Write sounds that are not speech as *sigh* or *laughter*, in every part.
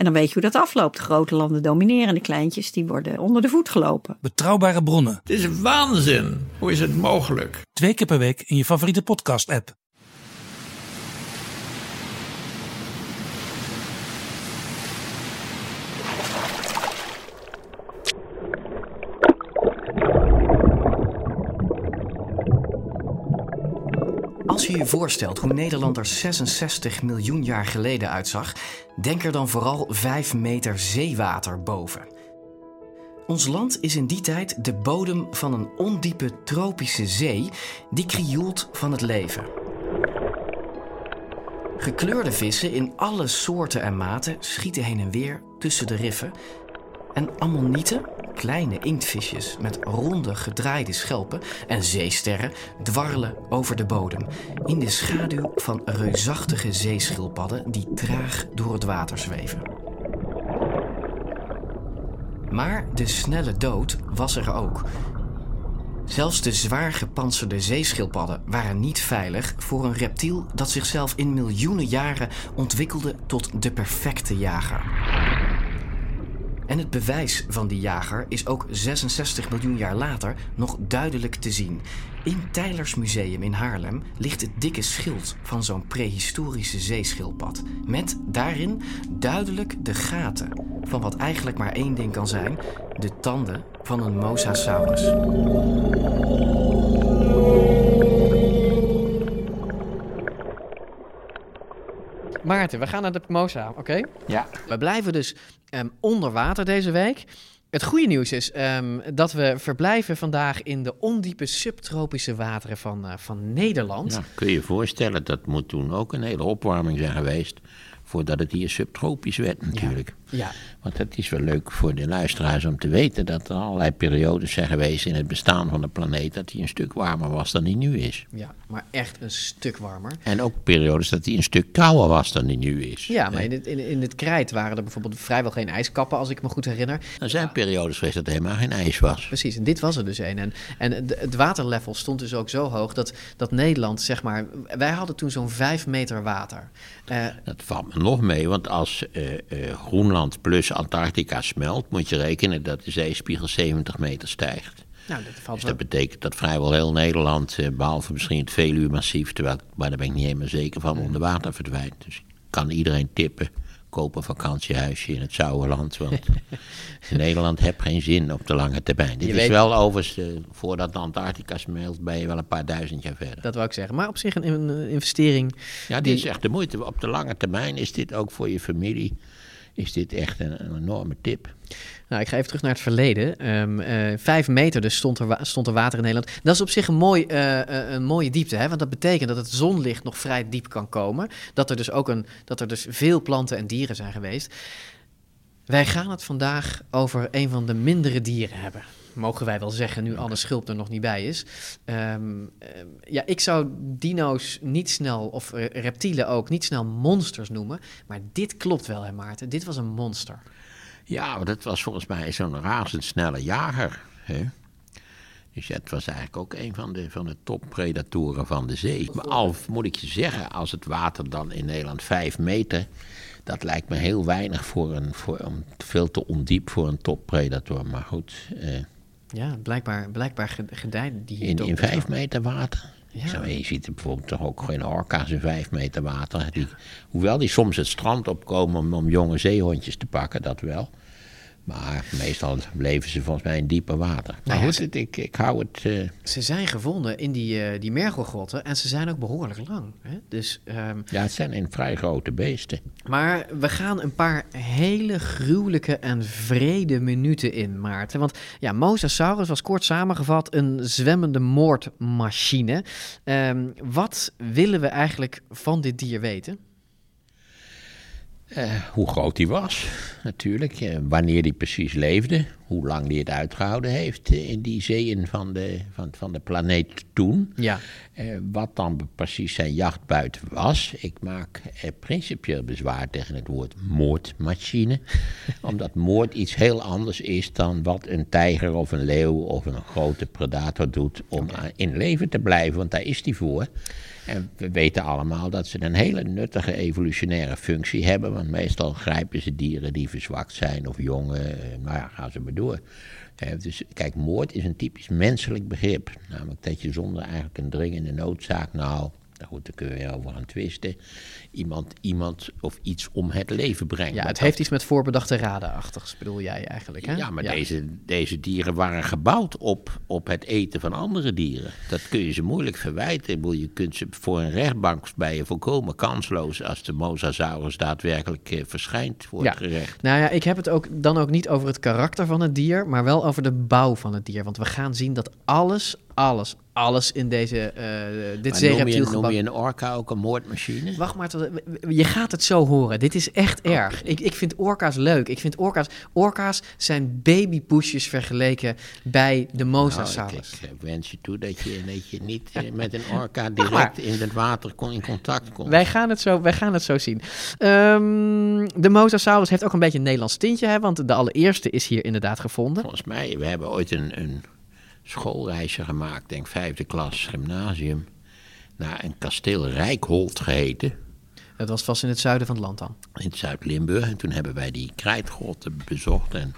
En dan weet je hoe dat afloopt. Grote landen domineren, de kleintjes die worden onder de voet gelopen. Betrouwbare bronnen. Het is waanzin. Hoe is het mogelijk? Twee keer per week in je favoriete podcast-app. Je je voorstelt hoe Nederland er 66 miljoen jaar geleden uitzag, denk er dan vooral 5 meter zeewater boven. Ons land is in die tijd de bodem van een ondiepe tropische zee die krioelt van het leven. Gekleurde vissen in alle soorten en maten schieten heen en weer tussen de riffen. En ammonieten, kleine inktvisjes met ronde gedraaide schelpen en zeesterren dwarrelen over de bodem in de schaduw van reusachtige zeeschildpadden die traag door het water zweven. Maar de snelle dood was er ook. Zelfs de zwaar gepantserde zeeschildpadden waren niet veilig voor een reptiel dat zichzelf in miljoenen jaren ontwikkelde tot de perfecte jager. En het bewijs van die jager is ook 66 miljoen jaar later nog duidelijk te zien. In Tylers Museum in Haarlem ligt het dikke schild van zo'n prehistorische zeeschildpad. Met daarin duidelijk de gaten van wat eigenlijk maar één ding kan zijn: de tanden van een Mosasaurus. Maarten, we gaan naar de Mosa, oké? Ja. We blijven dus ehm, onder water deze week. Het goede nieuws is ehm, dat we verblijven vandaag in de ondiepe subtropische wateren van, eh, van Nederland. Ja, kun je je voorstellen, dat moet toen ook een hele opwarming zijn geweest. Voordat het hier subtropisch werd natuurlijk. Ja, Want het is wel leuk voor de luisteraars om te weten dat er allerlei periodes zijn geweest in het bestaan van de planeet. dat die een stuk warmer was dan die nu is. ja, maar echt een stuk warmer. En ook periodes dat die een stuk kouder was dan die nu is. Ja, maar in het, in, in het krijt waren er bijvoorbeeld vrijwel geen ijskappen, als ik me goed herinner. Er zijn periodes geweest dat er helemaal geen ijs was. Precies, en dit was er dus een. En, en het- het waterlevel stond dus ook zo hoog dat, dat Nederland, zeg maar... Wij hadden toen zo'n vijf meter water. Eh, Dat valt me nog mee, want als eh, eh, Groenland plus Antarctica smelt, moet je rekenen dat de zeespiegel 70 meter stijgt. nou, dat valt Dus wel... dat betekent dat vrijwel heel Nederland, eh, behalve misschien het Veluwe-massief, terwijl, maar daar ben ik niet helemaal zeker van, onder water verdwijnt. Dus kan iedereen tippen, koop een vakantiehuisje in het Zouwerland, want in *laughs* Nederland heb geen zin op de lange termijn. Dit Je is weet- wel overigens, eh, voordat de Antarctica smelt, ben je wel een paar duizend jaar verder. Dat wou ik zeggen. Maar op zich een, een investering. Ja, dit is echt de moeite. Op de lange termijn is dit ook voor je familie, is dit echt een, enorme tip. Nou, ik ga even terug naar het verleden. Ehm, eh, vijf meter dus stond er, stond er water in Nederland. Dat is op zich een, mooi, eh, eh, een mooie diepte, hè? want dat betekent dat het zonlicht nog vrij diep kan komen. Dat er dus ook een, dat er dus veel planten en dieren zijn geweest. Wij gaan het vandaag over een van de mindere dieren hebben. Mogen wij wel zeggen, nu Anne Schulp er nog niet bij is. Ehm, ehm, ja, ik zou dino's niet snel, of reptielen ook, niet snel monsters noemen. Maar dit klopt wel, hè Maarten? Dit was een monster. Ja, maar dat was volgens mij zo'n razendsnelle jager. Hè? Dus het was eigenlijk ook een van de, van de toppredatoren van de zee. Maar al moet ik je zeggen, als het water dan in Nederland vijf meter... dat lijkt me heel weinig voor een, voor, om, veel te ondiep voor een toppredator. Maar goed, eh, Ja, blijkbaar, blijkbaar ge- gedijden die hier in, in vijf meter water... Ja. Zo, je ziet er bijvoorbeeld toch ook geen orka's in vijf meter water. Die, hoewel die soms het strand opkomen om, om jonge zeehondjes te pakken, dat wel. Maar meestal leven ze volgens mij in dieper water. Maar Nou ja, goed, ik, ik hou het... eh, Ze zijn gevonden in die, eh die mergelgrotten en ze zijn ook behoorlijk lang. Hè? Dus, ehm, ja, het zijn in vrij grote beesten. maar we gaan een paar hele gruwelijke en vrede minuten in, Maarten. Want ja, Mosasaurus was kort samengevat een zwemmende moordmachine. Ehm, wat willen we eigenlijk van dit dier weten? Eh, hoe groot hij was, natuurlijk. eh, wanneer hij precies leefde. hoe lang die het uitgehouden heeft eh, in die zeeën van de, van, van de planeet toen. Ja. Wat dan precies zijn jachtbuit was. Ik maak principieel bezwaar tegen het woord moordmachine. *laughs* omdat moord iets heel anders is dan wat een tijger of een leeuw of een grote predator doet om in leven te blijven. Want daar is die voor. En we weten allemaal dat ze een hele nuttige evolutionaire functie hebben. Want meestal grijpen ze dieren die verzwakt zijn of jongen. eh, Nou ja, gaan ze maar door. Dus kijk, moord is een typisch menselijk begrip. Namelijk dat je zonder eigenlijk een dringende noodzaak, nou, daar goed, daar kun je over gaan twisten, iemand, iemand of iets om het leven brengt. Ja, het dat- heeft iets met voorbedachte radenachtigs, bedoel jij eigenlijk, hè? ja, maar Deze, deze dieren waren gebouwd op, op het eten van andere dieren. Dat kun je ze moeilijk verwijten. Je kunt ze voor een rechtbank bij je volkomen kansloos als de mosasaurus daadwerkelijk eh, verschijnt voor Ja. het gerecht. Nou ja, ik heb het ook dan ook niet over het karakter van het dier, maar wel over de bouw van het dier. Want we gaan zien dat alles, alles, alles in deze, eh dit noem, zeereptiel noem gebouw... je een orka ook een moordmachine? Wacht maar, tot, je gaat het zo horen. Dit is echt erg. Ik, ik vind orka's leuk. Ik vind orka's... Orka's zijn babypoesjes vergeleken bij de Nou, mosasaurus. ik, ik wens je toe dat je, dat je niet eh, *laughs* met een orka direct in het water kon, in contact komt. Wij gaan het zo, wij gaan het zo zien. Ehm, de mosasaurus heeft ook een beetje een Nederlands tintje, hè, want de allereerste is hier inderdaad gevonden. Volgens mij, we hebben ooit een, een schoolreisje gemaakt, denk vijfde klas gymnasium, naar een kasteel Rijkholt geheten. Dat was vast in het zuiden van het land dan. in Zuid-Limburg. En toen hebben wij die krijtgrotten bezocht en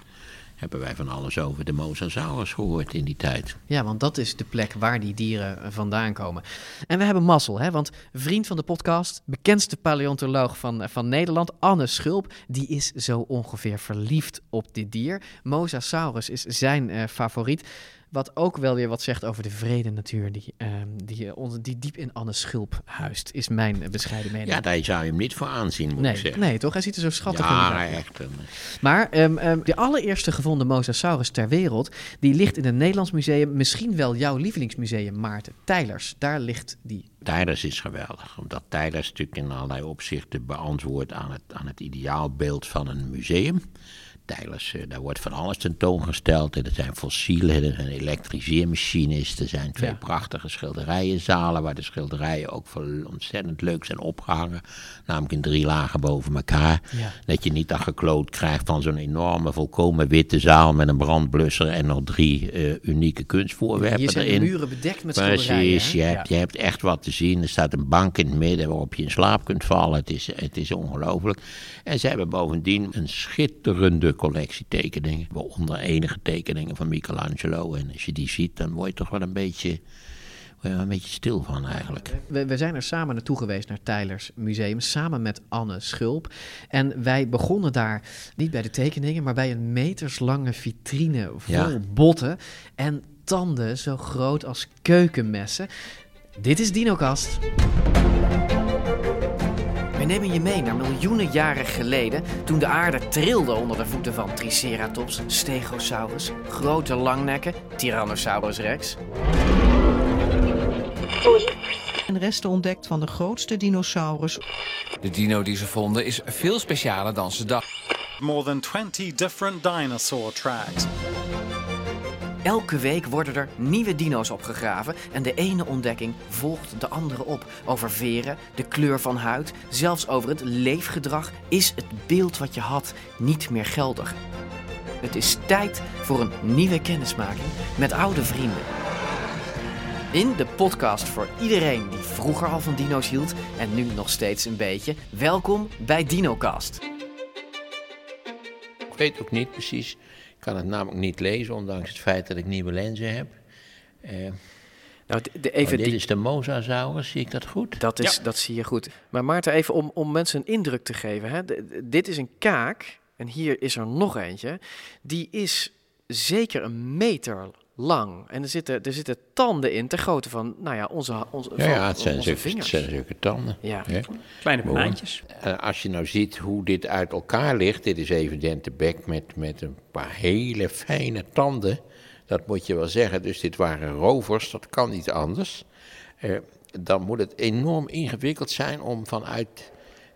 hebben wij van alles over de mosasaurus gehoord in die tijd. Ja, want dat is de plek waar die dieren vandaan komen. En we hebben mazzel, hè? want vriend van de podcast, bekendste paleontoloog van, van Nederland, Anne Schulp, die is zo ongeveer verliefd op dit dier. Mosasaurus is zijn eh, favoriet. Wat ook wel weer wat zegt over de vrede natuur die, ehm, die, eh, die diep in Anne Schulp huist, is mijn eh, bescheiden mening. Ja, daar zou je hem niet voor aanzien, moet ik nee, zeggen. nee, toch? Hij ziet er zo schattig in. ja, echt. een- Maar ehm, ehm, de allereerste gevonden mosasaurus ter wereld, die ligt in het Nederlands Museum, misschien wel jouw lievelingsmuseum, Maarten. Tijlers, daar ligt die. Tijlers is geweldig, omdat Tijlers natuurlijk in allerlei opzichten beantwoordt aan het, aan het ideaalbeeld van een museum. Eh, daar wordt van alles tentoongesteld. Er zijn fossielen, er zijn elektriseermachines, er zijn twee Ja. prachtige schilderijenzalen waar de schilderijen ook veel ontzettend leuk zijn opgehangen. Namelijk in drie lagen boven elkaar. Ja. Dat je niet dat gekloot krijgt van zo'n enorme, volkomen witte zaal met een brandblusser en nog drie eh, unieke kunstvoorwerpen Hier zijn erin. muren bedekt met schilderijen. Precies, je hebt, je hebt echt wat te zien. Er staat een bank in het midden waarop je in slaap kunt vallen. Het is, het is ongelooflijk. En ze hebben bovendien een schitterende collectie tekeningen. Waaronder enige tekeningen van Michelangelo. En als je die ziet, dan word je toch wel een beetje, wel een beetje stil van eigenlijk. We, we zijn er samen naartoe geweest naar Tijlers Museum, samen met Anne Schulp. En wij begonnen daar niet bij de tekeningen, maar bij een meterslange vitrine vol Ja. botten en tanden zo groot als keukenmessen. Dit is DinoKast. We nemen je mee naar miljoenen jaren geleden, toen de aarde trilde onder de voeten van Triceratops, Stegosaurus, grote langnekken, Tyrannosaurus rex. en resten ontdekt van de grootste dinosaurus. De dino die ze vonden is veel specialer dan ze dachten. More than 20 different dinosaur tracks. Elke week worden er nieuwe dino's opgegraven en de ene ontdekking volgt de andere op. Over veren, de kleur van huid, zelfs over het leefgedrag is het beeld wat je had niet meer geldig. Het is tijd voor een nieuwe kennismaking met oude vrienden. In de podcast voor iedereen die vroeger al van dino's hield en nu nog steeds een beetje. Welkom bij DinoCast. Ik weet ook niet precies. Ik kan het namelijk niet lezen, ondanks het feit dat ik nieuwe lenzen heb. Eh, Nou, de, maar dit is de mosasaurus, zie ik dat goed? Dat, is, dat zie je goed. Maar Maarten, even om, om mensen een indruk te geven. Hè. Dit is een kaak, en hier is er nog eentje. Die is zeker een meter lang. En er zitten, er zitten tanden in, ter grootte van, nou ja, onze, onze, Ja, van ja het, zijn onze zulke, het vingers. zijn zulke tanden. Ja. hè. Kleine banaantjes. Eh, als je nou ziet hoe dit uit elkaar ligt, dit is evident de bek met, met een paar hele fijne tanden. Dat moet je wel zeggen. Dus dit waren rovers, dat kan niet anders. Eh, dan moet het enorm ingewikkeld zijn om vanuit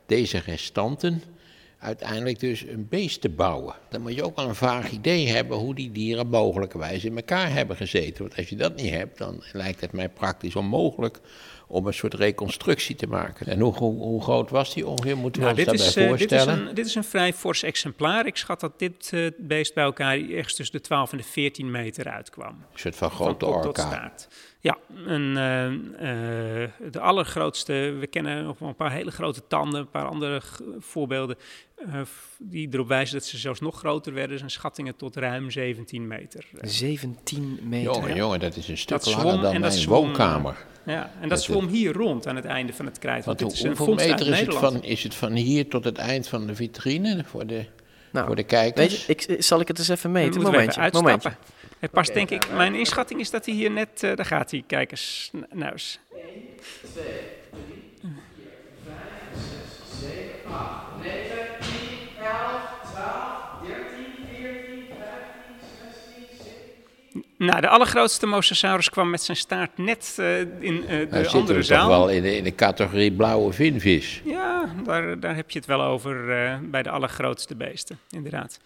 deze restanten uiteindelijk dus een beest te bouwen. Dan moet je ook wel een vaag idee hebben hoe die dieren mogelijkerwijs in elkaar hebben gezeten. Want als je dat niet hebt, dan lijkt het mij praktisch onmogelijk om een soort reconstructie te maken. En hoe, hoe, hoe groot was die ongeveer? Moeten we Nou, ons dit, daarbij is, eh, dit, is voorstellen? een, dit is een vrij fors exemplaar. Ik schat dat dit eh, beest bij elkaar ergens tussen de 12 en de 14 meter uitkwam. Een soort van Van grote kop tot. Ja, een, eh, de allergrootste. We kennen nog wel een paar hele grote tanden, een paar andere voorbeelden eh, die erop wijzen dat ze zelfs nog groter werden. zijn schattingen tot ruim 17 meter. Eh, 17 meter. Jongen, jongen, dat is een stuk Dat langer zwom dan en dat mijn zwom, woonkamer. Ja, en dat Dat- zwom hier rond aan het einde van het krijt. Want Want dit hoe- is een hoeveel meter is het, van, is het van hier tot het eind van de vitrine voor de, Nou, voor de kijkers? Weet je, ik, zal ik het eens even meten? We even Momentje, momentje. Past denk ik, mijn inschatting is dat hij hier net, eh, daar gaat hij, kijk eens, n- nou eens. Nou, de allergrootste mosasaurus kwam met zijn staart net eh, in eh, de Nou andere we zaal. toch wel in de, in de categorie blauwe vinvis. Ja, daar, daar heb je het wel over eh, bij de allergrootste beesten, inderdaad.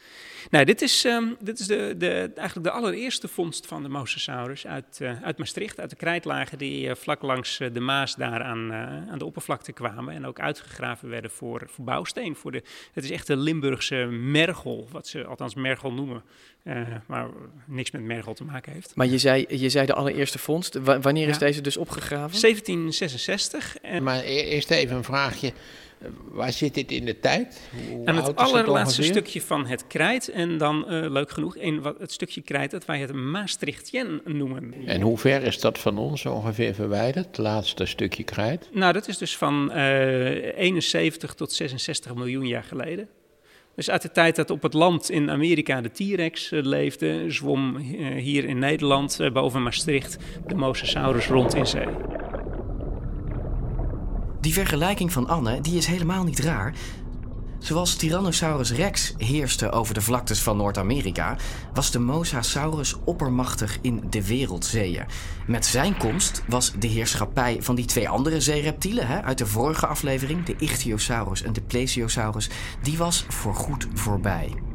Nou, dit is, ehm, dit is de, de, eigenlijk de allereerste vondst van de Mosasaurus uit, uit Maastricht, uit de krijtlagen die vlak langs de Maas daar aan, aan de oppervlakte kwamen en ook uitgegraven werden voor, voor bouwsteen. Voor de, het is echt de Limburgse mergel, wat ze althans mergel noemen, maar niks met mergel te maken heeft. Maar je zei, je zei de allereerste vondst. Wa- wanneer is Ja. deze dus opgegraven? 1766 en Maar e- eerst even een vraagje. Waar zit dit in de tijd? Hoe Aan het allerlaatste stukje van het krijt. En dan, eh, leuk genoeg, in wat, het stukje krijt dat wij het Maastrichtien noemen. En hoe ver is dat van ons ongeveer verwijderd? Het laatste stukje krijt? Nou, dat is dus van eh 71 tot 66 miljoen jaar geleden. Dus uit de tijd dat op het land in Amerika de T-Rex eh, leefde, zwom eh, hier in Nederland, eh, boven Maastricht, de Mosasaurus rond in zee. Die vergelijking van Anne die is helemaal niet raar. Zoals Tyrannosaurus rex heerste over de vlaktes van Noord-Amerika, was de Mosasaurus oppermachtig in de wereldzeeën. Met zijn komst was de heerschappij van die twee andere zeereptielen hè, uit de vorige aflevering, de Ichthyosaurus en de Plesiosaurus, die was voorgoed voorbij.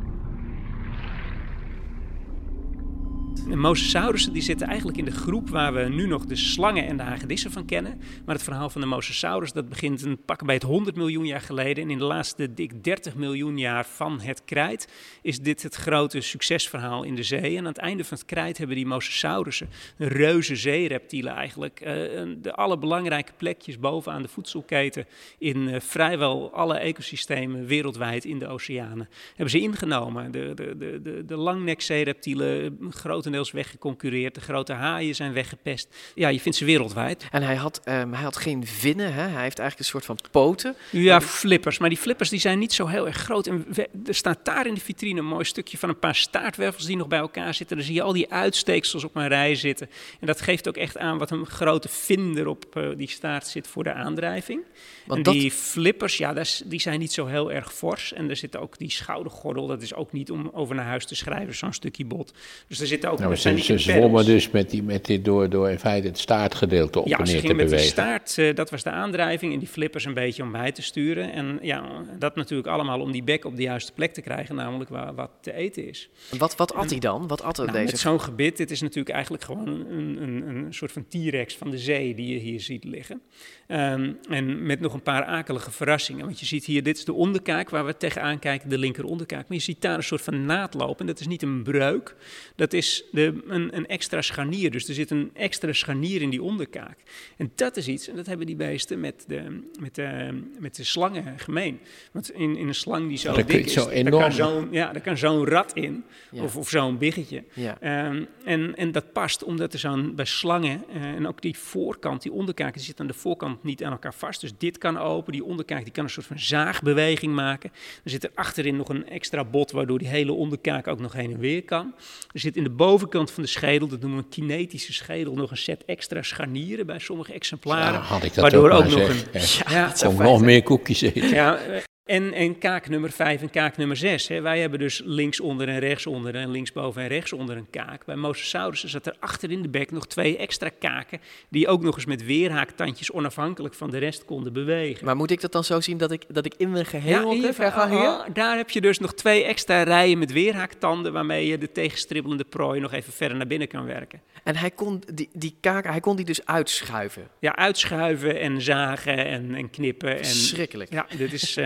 De mosasaurussen die zitten eigenlijk in de groep waar we nu nog de slangen en de hagedissen van kennen. Maar het verhaal van de mosasaurus dat begint een pak bij het 100 miljoen jaar geleden. En in de laatste dik 30 miljoen jaar van het krijt is dit het grote succesverhaal in de zee. En aan het einde van het krijt hebben die mosasaurussen, reuze zeereptielen eigenlijk, eh, de alle belangrijke plekjes bovenaan de voedselketen in eh, vrijwel alle ecosystemen wereldwijd in de oceanen hebben ze ingenomen. De, de, de, de, de langnekzeereptielen eh, grotendeels weggeconcureerd. De grote haaien zijn weggepest. Ja, je vindt ze wereldwijd. En hij had, ehm, hij had geen vinnen, hè? hij heeft eigenlijk een soort van poten. Ja, flippers. Maar die flippers die zijn niet zo heel erg groot. En we- er staat daar in de vitrine een mooi stukje van een paar staartwervels die nog bij elkaar zitten. Dan zie je al die uitsteeksels op een rij zitten. En dat geeft ook echt aan wat een grote vinder op eh, die staart zit voor de aandrijving. Want en dat- die flippers, ja, die zijn niet zo heel erg fors. En er zit ook die schoudergordel. Dat is ook niet om over naar huis te schrijven, zo'n stukje bot. Dus er zitten ook... Nou, ze, zwommen dus met, die, met dit door, door in feite het staartgedeelte op Ja, en ze neer te gingen met die bewegen. staart, eh, dat was de aandrijving, en die flippers een beetje om bij te sturen. En ja, dat natuurlijk allemaal om die bek op de juiste plek te krijgen, namelijk waar wat te eten is. Wat, wat at hij dan? Wat at Nou, deze? met zo'n gebit, dit is natuurlijk eigenlijk gewoon een, een, een soort van T-rex van de zee die je hier ziet liggen. Ehm, en met nog een paar akelige verrassingen. Want je ziet hier, dit is de onderkaak waar we tegenaan kijken, de linker onderkaak. Maar je ziet daar een soort van naad lopen. En dat is niet een breuk, dat is de, een, een extra scharnier. Dus er zit een extra scharnier in die onderkaak. En dat is iets, en dat hebben die beesten met de, met de, met de slangen gemeen. Want in, in een slang die zo Dat dik is, zo daar kan zo'n ja, daar kan zo'n rat in. Ja. Of, of zo'n biggetje. Ja. Ehm, en, en dat past omdat er zo'n bij slangen eh, en ook die voorkant, die onderkaak, die zit aan de voorkant niet aan elkaar vast. Dus dit kan open, die onderkaak die kan een soort van zaagbeweging maken. Er zit er achterin nog een extra bot waardoor die hele onderkaak ook nog heen en weer kan. Er zit in de bovenkant van de schedel, dat noemen we een kinetische schedel, nog een set extra scharnieren bij sommige exemplaren. Ja, had ik dat waardoor ook ook nog zeg. een ja, Kom nog meer koekjes eten. ja, En, en kaak nummer 5 en kaak nummer 6. Hè. Wij hebben dus linksonder en rechtsonder en linksboven en rechtsonder een kaak. Bij Mosasaurussen zat er achter in de bek nog twee extra kaken... die ook nog eens met weerhaaktandjes onafhankelijk van de rest konden bewegen. Maar moet ik dat dan zo zien dat ik, dat ik in mijn geheel ga hier? verhaal, daar heb je dus nog twee extra rijen met weerhaaktanden... waarmee je de tegenstribbelende prooi nog even verder naar binnen kan werken. En hij kon die, die kaken, hij kon die dus uitschuiven? Ja, uitschuiven en zagen en, en knippen. En, Schrikkelijk. Ja, dit is...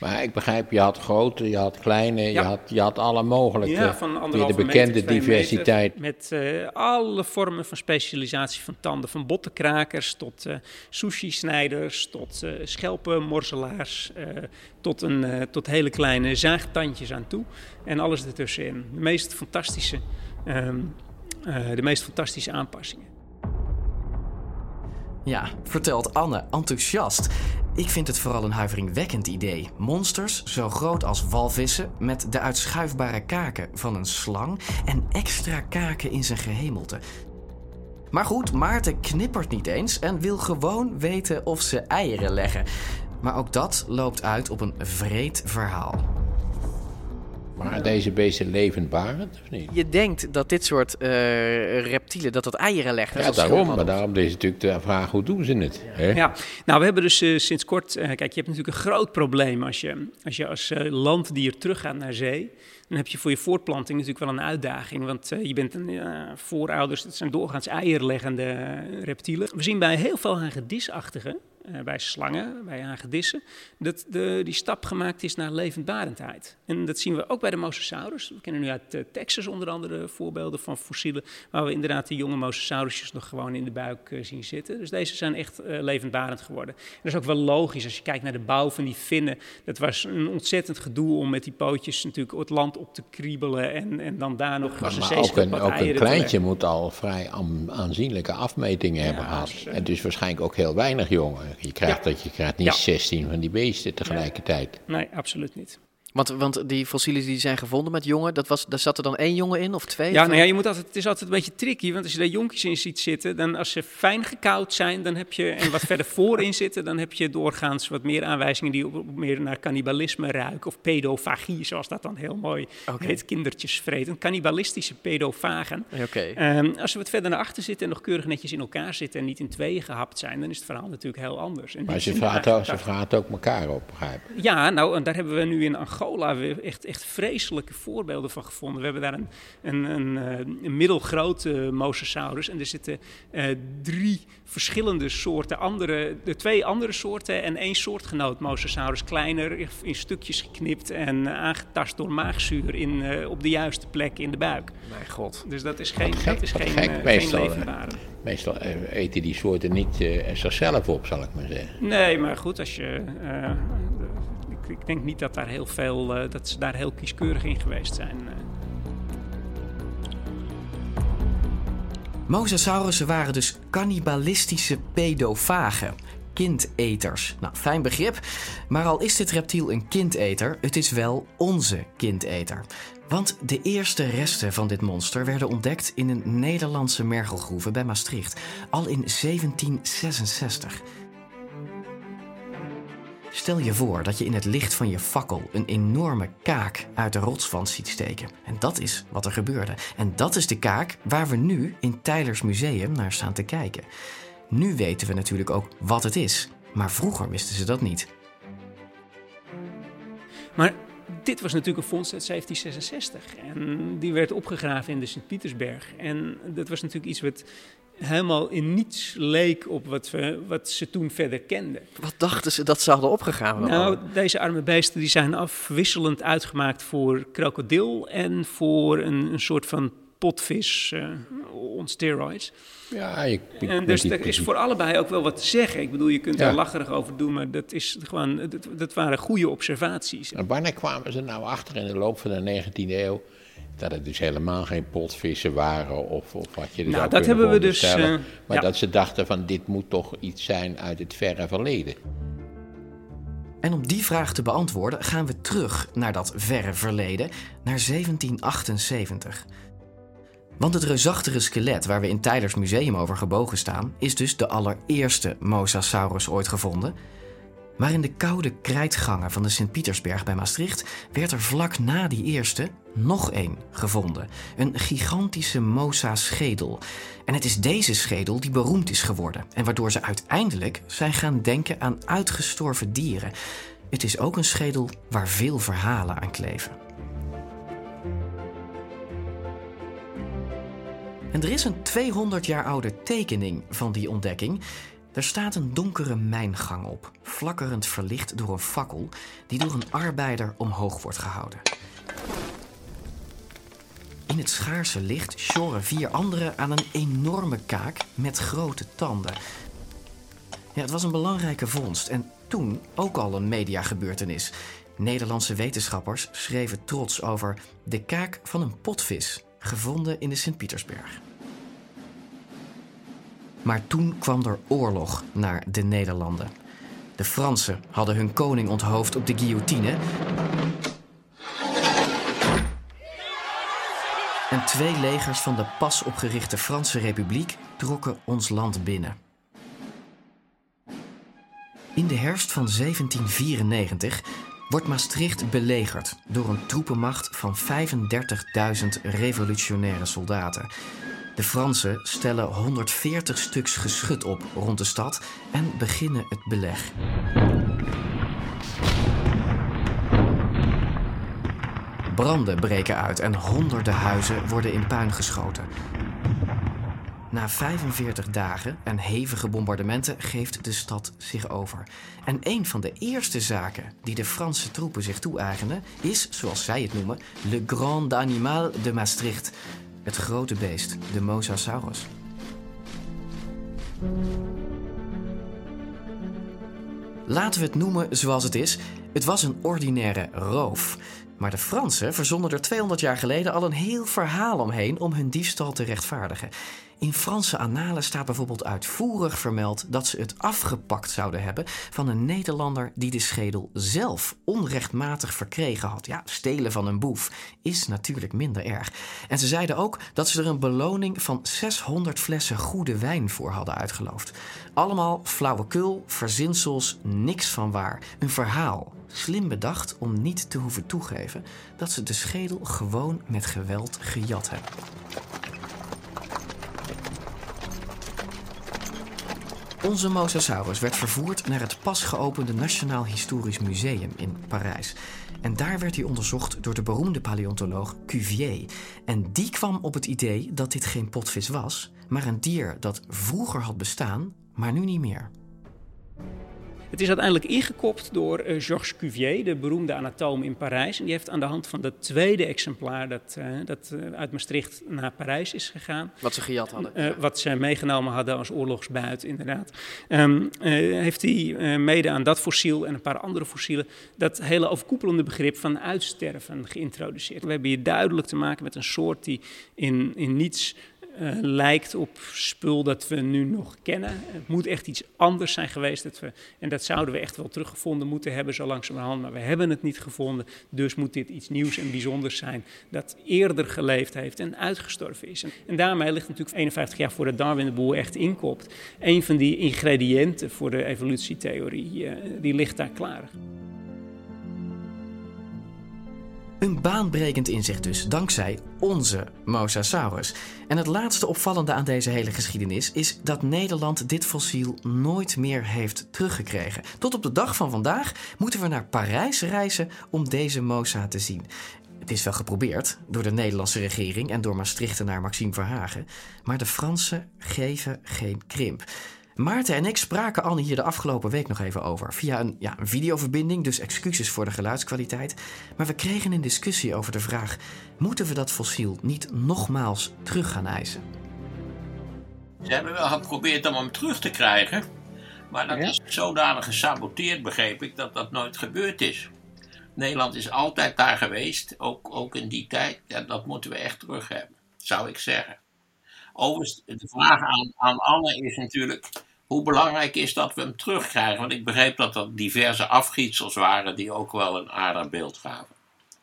Maar ik begrijp, je had grote, je had kleine, je, had, je had alle mogelijke. Ja, van weer de bekende meter, diversiteit. meter, met eh, alle vormen van specialisatie van tanden. Van bottenkrakers tot eh, sushi-snijders, tot eh schelpenmorzelaars, tot, een, tot hele kleine zaagtandjes aan toe. En alles ertussenin. De meest fantastische, ehm, eh, de meest fantastische aanpassingen. Ja, vertelt Anne, enthousiast. Ik vind het vooral een huiveringwekkend idee. Monsters zo groot als walvissen met de uitschuifbare kaken van een slang en extra kaken in zijn gehemelte. Maar goed, Maarten knippert niet eens en wil gewoon weten of ze eieren leggen. Maar ook dat loopt uit op een vreed verhaal. Maar deze beesten levendbarend, of niet? Je denkt dat dit soort eh, reptielen, dat dat eieren legt. Ja, daarom. Maar daarom is natuurlijk de vraag, hoe doen ze het? Hè? Ja, nou we hebben dus eh, sinds kort, eh, kijk je hebt natuurlijk een groot probleem als je als, je als landdier teruggaat naar zee. Dan heb je voor je voortplanting natuurlijk wel een uitdaging, want je bent een voorouders, het zijn doorgaans eierleggende reptielen. We zien bij heel veel hagedisachtigen, bij slangen, bij hagedissen, dat de, die stap gemaakt is naar levendbarendheid. En dat zien we ook bij de mosasaurus. We kennen nu uit eh, Texas onder andere voorbeelden van fossielen, waar we inderdaad die jonge mosasaurusjes nog gewoon in de buik eh, zien zitten. Dus deze zijn echt eh, levendbarend geworden. En dat is ook wel logisch als je kijkt naar de bouw van die vinnen. Dat was een ontzettend gedoe om met die pootjes natuurlijk het land op te kriebelen en, en dan daar nog Maar ook een, ook een kleintje moet al vrij aan- aanzienlijke afmetingen hebben gehad. eh, En dus waarschijnlijk ook heel weinig jongen. Je krijgt, Ja. dat, je krijgt niet Ja. 16 van die beesten tegelijkertijd. Nee, absoluut niet. Want, want die fossielen die zijn gevonden met jongen, dat was, daar zat er dan één jongen in of twee? Ja, Of- nou ja, je moet altijd, het is altijd een beetje tricky, want als je daar jonkjes in ziet zitten, dan als ze fijn gekoud zijn, dan heb je, en wat verder voorin *laughs* zitten, dan heb je doorgaans wat meer aanwijzingen die op, op meer naar cannibalisme ruiken, of pedofagie, zoals dat dan heel mooi heet, kindertjes vreten, cannibalistische pedofagen. Oké. Ehm, als we wat verder naar achter zitten en nog keurig netjes in elkaar zitten en niet in tweeën gehapt zijn, dan is het verhaal natuurlijk heel anders. En Maar ze ook, ze ook elkaar op, begrijp ik. ja, nou, en daar hebben we nu in Angola weer echt, echt vreselijke voorbeelden van gevonden. We hebben daar een, een, een, eh, een middelgrote mosasaurus en er zitten eh, drie verschillende soorten, andere, de twee andere soorten en één soortgenoot mosasaurus, kleiner, in stukjes geknipt en aangetast door maagzuur in, eh, op de juiste plek in de buik. Mijn god. Dus dat is geen, Wat dat gek, is geen, gek. eh, geen Meestal, eh, levenbare. Meestal eh, eten die soorten niet eh, zichzelf op, zal ik maar zeggen. Nee, maar goed, als je. Ik, ik denk niet dat daar heel veel. eh, dat ze daar heel kieskeurig in geweest zijn. eh. Mosasaurussen waren dus cannibalistische pedofagen. Kindeters. Nou, fijn begrip. Maar al is dit reptiel een kindeter, het is wel onze kindeter. Want de eerste resten van dit monster werden ontdekt in een Nederlandse mergelgroeve bij Maastricht. Al in 1766. Stel je voor dat je in het licht van je fakkel een enorme kaak uit de rotswand ziet steken. En dat is wat er gebeurde. En dat is de kaak waar we nu in Tylers Museum naar staan te kijken. Nu weten we natuurlijk ook wat het is. Maar vroeger wisten ze dat niet. Maar dit was natuurlijk een vondst uit 1766. En die werd opgegraven in de Sint-Pietersberg. En dat was natuurlijk iets wat helemaal in niets leek op wat, we, wat ze toen verder kenden. Wat dachten ze dat ze hadden opgegraven? Nou, deze arme beesten die zijn afwisselend uitgemaakt voor krokodil en voor een, een soort van potvis uh, on steroids. Ja, ik, ik en dus er is voor allebei ook wel wat te zeggen. Ik bedoel, je kunt Ja. er lacherig over doen, maar dat, is gewoon, dat, dat waren goede observaties. En wanneer kwamen ze nou achter in de loop van de 19e eeuw dat het dus helemaal geen potvissen waren of, of wat je er Nou, dat hebben we dus, eh, maar ja. dat ze dachten van dit moet toch iets zijn uit het verre verleden. En om die vraag te beantwoorden gaan we terug naar dat verre verleden, naar 1778. Want het reusachtige skelet waar we in Tylers Museum over gebogen staan, is dus de allereerste Mosasaurus ooit gevonden. Maar in de koude krijtgangen van de Sint-Pietersberg bij Maastricht werd er vlak na die eerste nog één gevonden. Een gigantische Mosa-schedel. En het is deze schedel die beroemd is geworden en waardoor ze uiteindelijk zijn gaan denken aan uitgestorven dieren. Het is ook een schedel waar veel verhalen aan kleven. En er is een 200 jaar oude tekening van die ontdekking. Er staat een donkere mijngang op, flakkerend verlicht door een fakkel die door een arbeider omhoog wordt gehouden. In het schaarse licht sjoren vier anderen aan een enorme kaak met grote tanden. Ja, het was een belangrijke vondst en toen ook al een mediagebeurtenis. Nederlandse wetenschappers schreven trots over de kaak van een potvis, gevonden in de Sint-Pietersberg. Maar toen kwam er oorlog naar de Nederlanden. De Fransen hadden hun koning onthoofd op de guillotine. En twee legers van de pas opgerichte Franse Republiek trokken ons land binnen. In de herfst van 1794 wordt Maastricht belegerd door een troepenmacht van 35.000 revolutionaire soldaten. De Fransen stellen 140 stuks geschut op rond de stad en beginnen het beleg. Branden breken uit en honderden huizen worden in puin geschoten. Na 45 dagen en hevige bombardementen geeft de stad zich over. En een van de eerste zaken die de Franse troepen zich toe-eigenen is, zoals zij het noemen, Le Grand Animal de Maastricht. Het grote beest, de Mosasaurus. Laten we het noemen zoals het is. Het was een ordinaire roof. Maar de Fransen verzonnen er 200 jaar geleden al een heel verhaal omheen om hun diefstal te rechtvaardigen. In Franse annalen staat bijvoorbeeld uitvoerig vermeld dat ze het afgepakt zouden hebben van een Nederlander die de schedel zelf onrechtmatig verkregen had. Ja, stelen van een boef is natuurlijk minder erg. En ze zeiden ook dat ze er een beloning van 600 flessen goede wijn voor hadden uitgeloofd. Allemaal flauwekul, verzinsels, niks van waar. Een verhaal. Slim bedacht om niet te hoeven toegeven dat ze de schedel gewoon met geweld gejat hebben. Onze Mosasaurus werd vervoerd naar het pas geopende Nationaal Historisch Museum in Parijs. En daar werd hij onderzocht door de beroemde paleontoloog Cuvier. En die kwam op het idee dat dit geen potvis was, maar een dier dat vroeger had bestaan, maar nu niet meer. Het is uiteindelijk ingekopt door uh, Georges Cuvier, de beroemde anatoom in Parijs. En die heeft aan de hand van dat tweede exemplaar dat, uh, dat uh, uit Maastricht naar Parijs is gegaan. Wat ze gejat hadden. Wat ze meegenomen hadden als oorlogsbuit, inderdaad. Um, heeft hij mede aan dat fossiel en een paar andere fossielen dat hele overkoepelende begrip van uitsterven geïntroduceerd. We hebben hier duidelijk te maken met een soort die in, in niets uh, lijkt op spul dat we nu nog kennen. Het moet echt iets anders zijn geweest. Dat we, en dat zouden we echt wel teruggevonden moeten hebben zo langzamerhand. Maar we hebben het niet gevonden. Dus moet dit iets nieuws en bijzonders zijn dat eerder geleefd heeft en uitgestorven is. En, daarmee ligt natuurlijk 51 jaar voordat Darwin de boel echt inkopt. Een van die ingrediënten voor de evolutietheorie, uh, die ligt daar klaar. Een baanbrekend inzicht dus, dankzij onze Mosasaurus. En het laatste opvallende aan deze hele geschiedenis is dat Nederland dit fossiel nooit meer heeft teruggekregen. Tot op de dag van vandaag moeten we naar Parijs reizen om deze Mosa te zien. Het is wel geprobeerd door de Nederlandse regering en door Maastrichtenaar Maxime Verhagen, maar de Fransen geven geen krimp. Maarten en ik spraken Anne hier de afgelopen week nog even over. Via een, ja, een videoverbinding, dus excuses voor de geluidskwaliteit. Maar we kregen een discussie over de vraag: moeten we dat fossiel niet nogmaals terug gaan eisen? Ze hebben wel geprobeerd om hem terug te krijgen. Maar dat is zodanig gesaboteerd, begreep ik, dat dat nooit gebeurd is. Nederland is altijd daar geweest, ook, ook in die tijd. Ja, dat moeten we echt terug hebben, zou ik zeggen. Overigens, de vraag aan, aan Anne is natuurlijk hoe belangrijk is dat we hem terugkrijgen? Want ik begreep dat er diverse afgietsels waren die ook wel een aardig beeld gaven.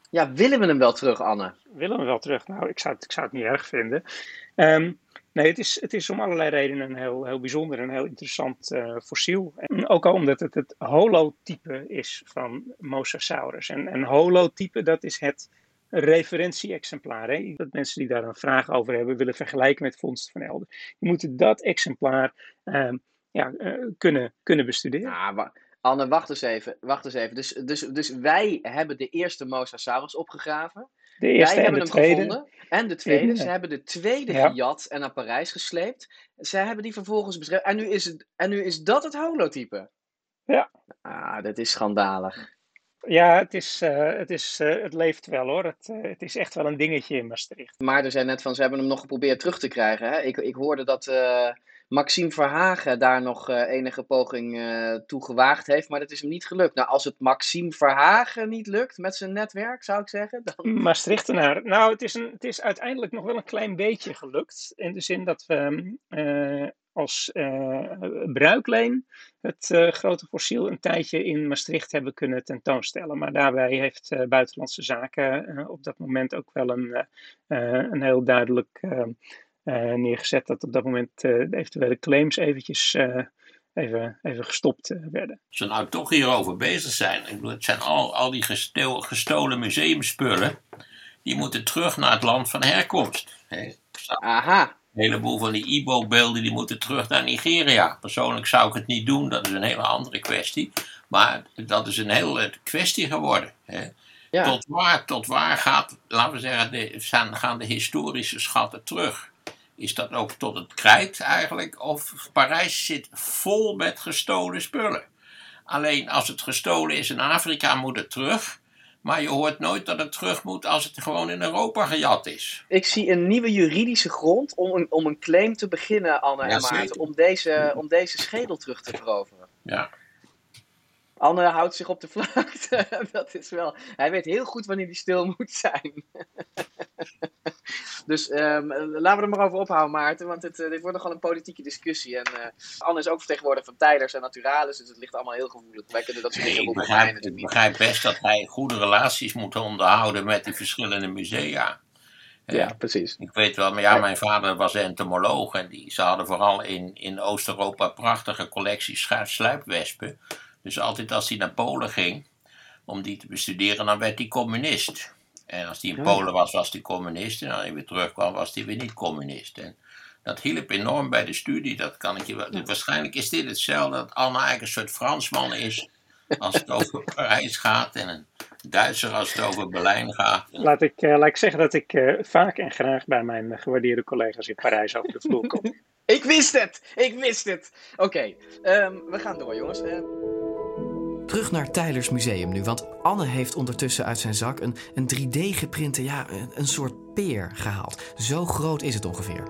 Ja, willen we hem wel terug, Anne? Willen we hem wel terug? Nou, ik zou het, ik zou het niet erg vinden. Um, Nee, het is, het is om allerlei redenen een heel, heel bijzonder en heel interessant uh, fossiel. En ook al omdat het het holotype is van Mosasaurus. En een holotype, dat is het referentie-exemplaar. Hè? Dat mensen die daar een vraag over hebben willen vergelijken met vondst van Elden. Je moet dat exemplaar uh, ja, uh, kunnen, kunnen bestuderen. Ah, Anne, wacht eens even. Wacht eens even. Dus, dus, dus wij hebben de eerste Mosasaurus opgegraven. De eerste wij en hebben de hem tweede. gevonden. En de tweede. Ze hebben de tweede Ja. gejat en naar Parijs gesleept. Zij hebben die vervolgens beschreven. En nu is, het, en nu is dat het holotype. Ja. Ah, dat is schandalig. Ja, het, is, eh, het, is, eh, het leeft wel hoor. Het, eh, het is echt wel een dingetje in Maastricht. Maar er zijn net van, ze hebben hem nog geprobeerd terug te krijgen. Hè? Ik, ik hoorde dat eh, Maxime Verhagen daar nog eh, enige poging eh, toe gewaagd heeft, maar dat is hem niet gelukt. Nou, als het Maxime Verhagen niet lukt met zijn netwerk, zou ik zeggen, dan... Maastrichtenaar. Nou, het is, een, het is uiteindelijk nog wel een klein beetje gelukt. In de zin dat we eh, als bruikleen het grote fossiel een tijdje in Maastricht hebben kunnen tentoonstellen. Maar daarbij heeft Buitenlandse Zaken op dat moment ook wel een, een heel duidelijk eh, eh, neergezet dat op dat moment eh, de eventuele claims eventjes eh, even, even gestopt eh, werden. Als we nou toch hierover bezig zijn, ik bedoel, het zijn al, al die gestel- gestolen museumspullen, die moeten terug naar het land van herkomst. hè. Aha. Een heleboel van die Ibo-beelden die moeten terug naar Nigeria. Persoonlijk zou ik het niet doen, dat is een hele andere kwestie. Maar dat is een hele kwestie geworden. Hè. Ja. Tot, waar, tot waar gaat, laten we zeggen, de, zijn- gaan de historische schatten terug? Is dat ook tot het krijt eigenlijk? Of Parijs zit vol met gestolen spullen? Alleen als het gestolen is in Afrika moet het terug. Maar je hoort nooit dat het terug moet als het gewoon in Europa gejat is. Ik zie een nieuwe juridische grond om een, om een claim te beginnen, Anne Ja, en Maarten, om deze, om deze schedel terug te veroveren. Ja. Anne houdt zich op de vlakte. *laughs* Dat is wel. Hij weet heel goed wanneer hij stil moet zijn. *laughs* dus ehm, laten we er maar over ophouden, Maarten. Want het, eh, dit wordt nogal een politieke discussie. En eh, Anne is ook vertegenwoordiger van Tijders en Naturalis. Dus het ligt allemaal heel gevoelig. Wij kunnen dat soort dingen Ik begrijp, hij ik begrijp best dat hij goede relaties moet onderhouden met die verschillende musea. Ja, precies. Ik weet wel, maar ja, mijn vader was entomoloog en die, ze hadden vooral in, in Oost-Europa prachtige collecties sluipwespen. Dus altijd als hij naar Polen ging om die te bestuderen, dan werd hij communist. En als hij in. Polen was, was hij communist. En als hij weer terugkwam, was hij weer niet communist. En dat hielp enorm bij de studie, dat kan ik je wel. Waarschijnlijk is dit hetzelfde, dat Anna eigenlijk een soort Fransman is als het *laughs* over Parijs gaat en een Duitser als het over Berlijn gaat. Laat ik, eh, laat ik zeggen dat ik eh, vaak en graag bij mijn eh, gewaardeerde collega's in Parijs over de vloer kom. *laughs* Ik wist het! Ik wist het! Oké, ehm, we gaan door, jongens. Eh, Terug naar Tylers Museum nu, want Anne heeft ondertussen uit zijn zak een, een 3D-geprinte, ja, een, een soort peer gehaald. Zo groot is het ongeveer.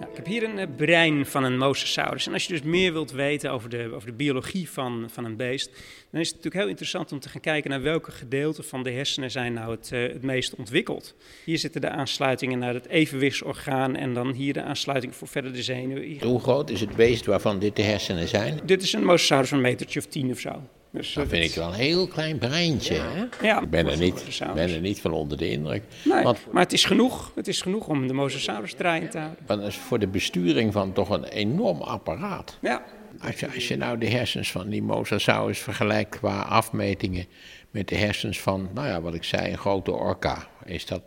Ik heb hier een eh, brein van een mosasaurus. En als je dus meer wilt weten over de, over de biologie van, van een beest, dan is het natuurlijk heel interessant om te gaan kijken naar welke gedeelten van de hersenen zijn nou het, eh, het meest ontwikkeld. Hier zitten de aansluitingen naar het evenwichtsorgaan en dan hier de aansluiting voor verder de zenuwen. Hoe groot is het beest waarvan dit de hersenen zijn? Dit is een mosasaurus van een metertje of tien of zo. Dus, Dat eh, vind ik wel een heel klein breintje. hè? Ja, ik ben er, niet, ben er niet van onder de indruk. Nee, Want maar het is genoeg. Het is genoeg om de mosasaurus draaiend te houden. want dat is voor de besturing van toch een enorm apparaat. Ja. Als je, als je nou de hersens van die mosasaurus vergelijkt qua afmetingen met de hersens van, nou ja, wat ik zei, een grote orka. Is dat,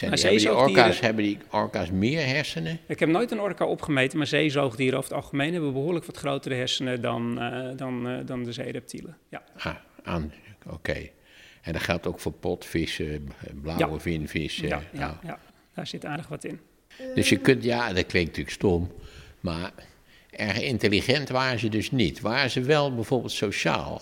zijn die, hebben, die orka's, hebben die orka's meer hersenen? Ik heb nooit een orka opgemeten, maar zeezoogdieren over het algemeen hebben behoorlijk wat grotere hersenen dan, eh, dan, eh, dan de zeereptielen. Ja. Ah, aan, oké. En dat geldt ook voor potvissen, blauwe Ja. vinvissen. Ja, nou. ja, ja, daar zit aardig wat in. Dus je kunt, ja, dat klinkt natuurlijk stom, maar erg intelligent waren ze dus niet. Waren ze wel bijvoorbeeld sociaal?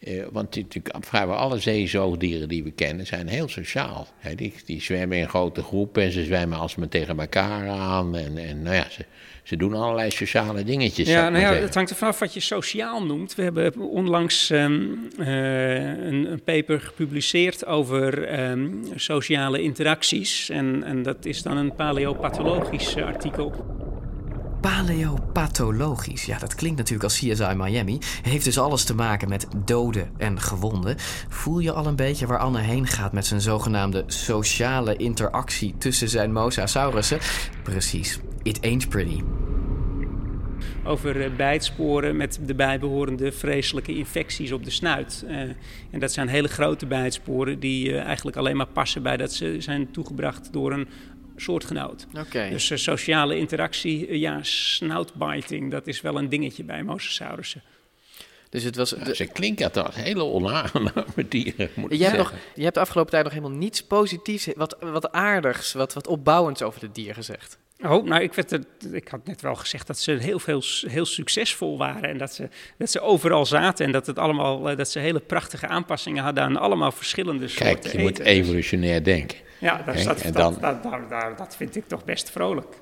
Eh, want natuurlijk vrijwel alle zeezoogdieren die we kennen zijn heel sociaal. Die, die zwemmen in grote groepen en ze zwemmen alsmaar tegen elkaar aan. En, en nou ja, ze, ze doen allerlei sociale dingetjes. Ja, nou ja, het hangt er vanaf wat je sociaal noemt. We hebben onlangs ehm, eh, een, een paper gepubliceerd over ehm, sociale interacties. En, en dat is dan een paleopathologisch artikel. Paleopathologisch, ja dat klinkt natuurlijk als CSI Miami, heeft dus alles te maken met doden en gewonden. Voel je al een beetje waar Anne heen gaat met zijn zogenaamde sociale interactie tussen zijn mosasaurussen? Precies, it ain't pretty over eh, bijtsporen met de bijbehorende vreselijke infecties op de snuit. Uh, en dat zijn hele grote bijtsporen die uh, eigenlijk alleen maar passen bij dat ze zijn toegebracht door een soortgenoot. Okay. Dus uh, sociale interactie, ja, snoutbiting, dat is wel een dingetje bij mosasaurussen. Dus het was. Ja, ze klinken toch hele onaangename dieren. Moet je, hebt nog, je hebt de afgelopen tijd nog helemaal niets positiefs, wat, wat aardigs, wat, wat opbouwends over het dier gezegd. Oh, nou, ik, werd ik had net wel gezegd dat ze heel, veel, heel succesvol waren. En dat ze, dat ze overal zaten. En dat, het allemaal, eh, dat ze hele prachtige aanpassingen hadden aan allemaal verschillende soorten Kijk, je moet evolutionair denken. Ja, dat, dat, dat, dat, vind ik toch best vrolijk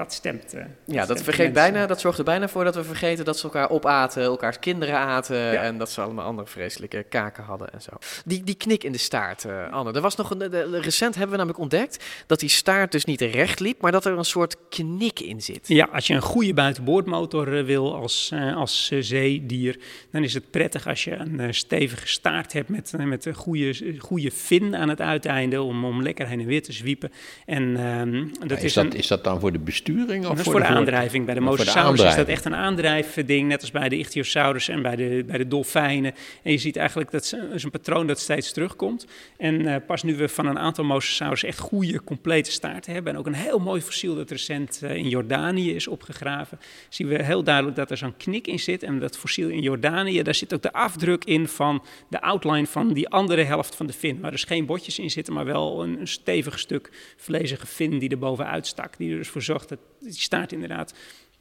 dat stemt. Uh, ja, dat, vergeet bijna, dat zorgt er bijna voor dat we vergeten dat ze elkaar opaten, elkaars kinderen aten en dat ze allemaal andere vreselijke kaken hadden en zo. Die, die knik in de staart, uh, Anne. Er was nog een, de, recent hebben we namelijk ontdekt dat die staart dus niet recht liep, maar dat er een soort knik in zit. Ja, als je een goede buitenboordmotor uh, wil als, als zeedier, dan is het prettig als je een stevige staart hebt met, met een goede, goede fin aan het uiteinde om, om lekker heen en weer te zwiepen. En, ehm, dat is, is, dat, is dat dan voor de bestuur? Of dat voor, de, aandrijving. Bij de mosasaurus is dat echt een aandrijfding, net als bij de ichthyosaurus en bij de, bij de dolfijnen. En je ziet eigenlijk dat is een patroon dat steeds terugkomt. En uh, pas nu we van een aantal mosasaurus echt goede, complete staarten hebben... en ook een heel mooi fossiel dat recent uh, in Jordanië is opgegraven... zien we heel duidelijk dat er zo'n knik in zit. En dat fossiel in Jordanië, daar zit ook de afdruk in van de outline van die andere helft van de fin. Waar dus geen botjes in zitten, maar wel een, een stevig stuk vlezige fin die er bovenuit stak. Die er dus voor zorgt dat die staart inderdaad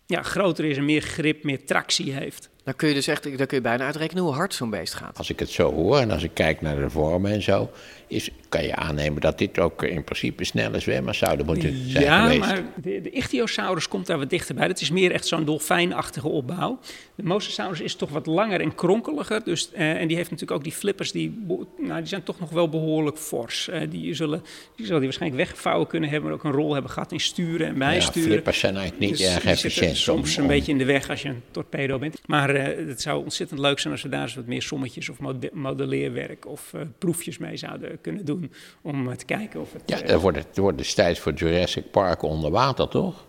ja, groter is en meer grip, meer tractie heeft. Dan kun je dus echt, dan kun je bijna uitrekenen hoe hard zo'n beest gaat. Als ik het zo hoor en als ik kijk naar de vormen en zo, is, kan je aannemen dat dit ook in principe snelle zwemmers zouden moeten zijn ja, geweest. maar de, de Ichthyosaurus komt daar wat dichterbij. Dat is meer echt zo'n dolfijnachtige opbouw. De Mosasaurus is toch wat langer en kronkeliger. Dus, uh, en die heeft natuurlijk ook die flippers, die, nou, die zijn toch nog wel behoorlijk fors. Uh, die, zullen, die zullen die waarschijnlijk weggevouwen kunnen hebben, maar ook een rol hebben gehad in sturen en bijsturen. Ja, flippers zijn eigenlijk niet dus erg efficiënt. soms om, een beetje in de weg als je een torpedo bent. Maar uh, het zou ontzettend leuk zijn als we daar eens wat meer sommetjes of modelleerwerk of proefjes mee zouden kunnen doen om te kijken of het... Ja, er wordt, het wordt destijds voor Jurassic Park onder water, toch?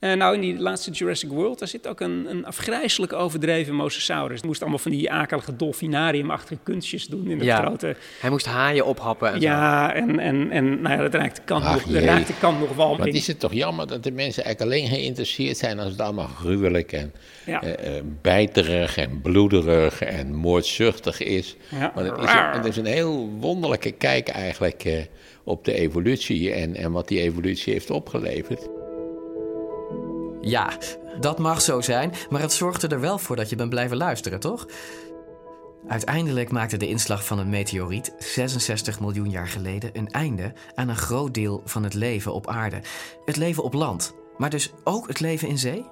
Uh, nou, in die laatste Jurassic World, daar zit ook een, een afgrijzelijk overdreven mosasaurus. Hij moest allemaal van die akelige dolfinariumachtige kunstjes doen in de ja, grote... hij moest haaien ophappen en Ja, en, en, en nou ja, dat raakt de kant, nog, dat raakt de kant nog wel Maar is het toch jammer dat de mensen eigenlijk alleen geïnteresseerd zijn als het allemaal gruwelijk en ja. uh, bijterig en bloederig en moordzuchtig is. Ja. Maar het is, het is een heel wonderlijke kijk eigenlijk uh, op de evolutie en, en wat die evolutie heeft opgeleverd. Ja, dat mag zo zijn, maar het zorgde er wel voor dat je bent blijven luisteren, toch? Uiteindelijk maakte de inslag van een meteoriet 66 miljoen jaar geleden een einde aan een groot deel van het leven op aarde. Het leven op land, maar dus ook het leven in zee?